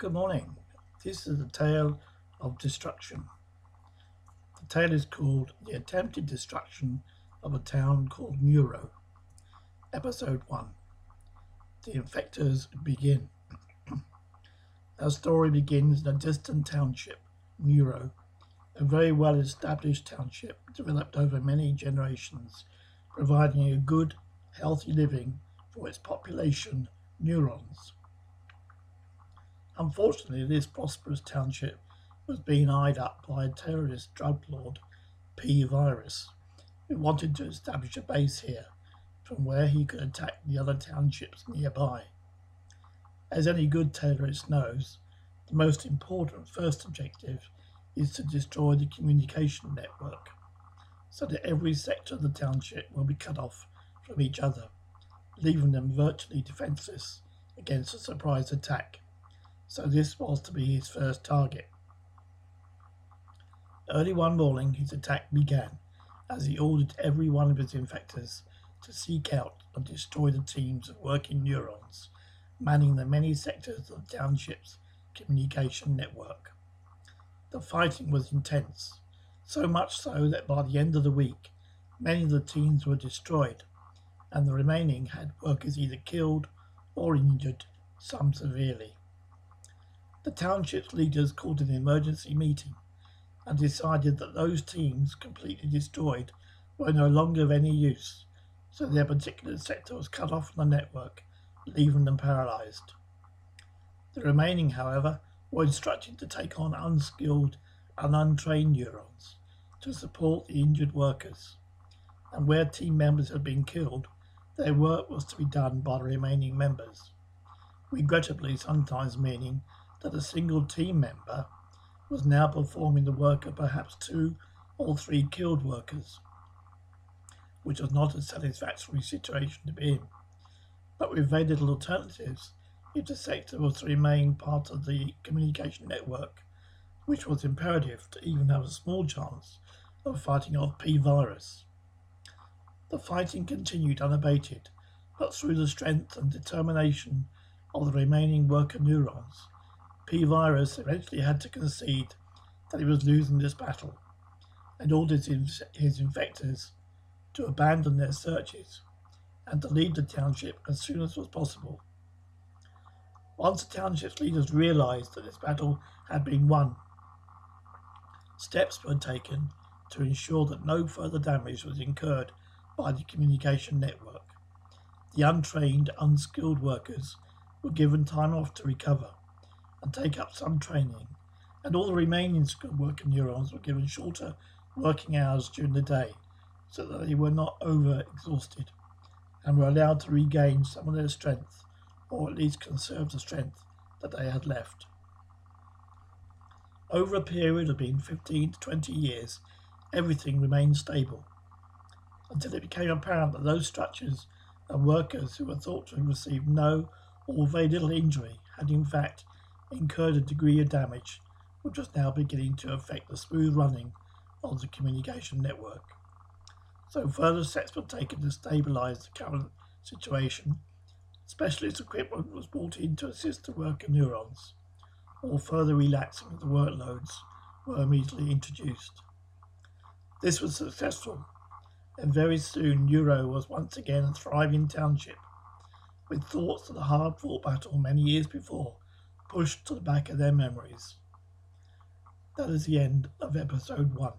Good morning. This is the tale of destruction. The tale is called The Attempted Destruction of a Town Called Neuro. Episode 1 The Infectors Begin. Our story begins in a distant township, Neuro, a very well established township developed over many generations, providing a good, healthy living for its population, neurons. Unfortunately, this prosperous township was being eyed up by a terrorist drug lord, P. Virus, who wanted to establish a base here from where he could attack the other townships nearby. As any good terrorist knows, the most important first objective is to destroy the communication network so that every sector of the township will be cut off from each other, leaving them virtually defenseless against a surprise attack so this was to be his first target. Early one morning, his attack began as he ordered every one of his infectors to seek out and destroy the teams of working neurons manning the many sectors of the township's communication network. The fighting was intense, so much so that by the end of the week, many of the teams were destroyed, and the remaining had workers either killed or injured, some severely. The township's leaders called an emergency meeting and decided that those teams completely destroyed were no longer of any use, so their particular sector was cut off from the network, leaving them paralyzed. The remaining, however, were instructed to take on unskilled and untrained neurons to support the injured workers, and where team members had been killed, their work was to be done by the remaining members, regrettably sometimes meaning that a single team member was now performing the work of perhaps two or three killed workers, which was not a satisfactory situation to be in. But with very little alternatives, if the sector was to remain part of the communication network, which was imperative to even have a small chance of fighting off P virus. The fighting continued unabated, but through the strength and determination of the remaining worker neurons, P Virus eventually had to concede that he was losing this battle and ordered his, his infectors to abandon their searches and to leave the township as soon as was possible. Once the township's leaders realized that this battle had been won, steps were taken to ensure that no further damage was incurred by the communication network. The untrained, unskilled workers were given time off to recover and take up some training, and all the remaining worker neurons were given shorter working hours during the day so that they were not over exhausted and were allowed to regain some of their strength or at least conserve the strength that they had left. Over a period of being 15 to 20 years, everything remained stable until it became apparent that those structures and workers who were thought to have received no or very little injury had in fact incurred a degree of damage which was now beginning to affect the smooth running of the communication network. So further steps were taken to stabilise the current situation. Specialist equipment was brought in to assist the worker neurons, or further relaxing of the workloads were immediately introduced. This was successful, and very soon Neuro was once again a thriving township, with thoughts of the hard-fought battle many years before pushed to the back of their memories. That is the end of episode one.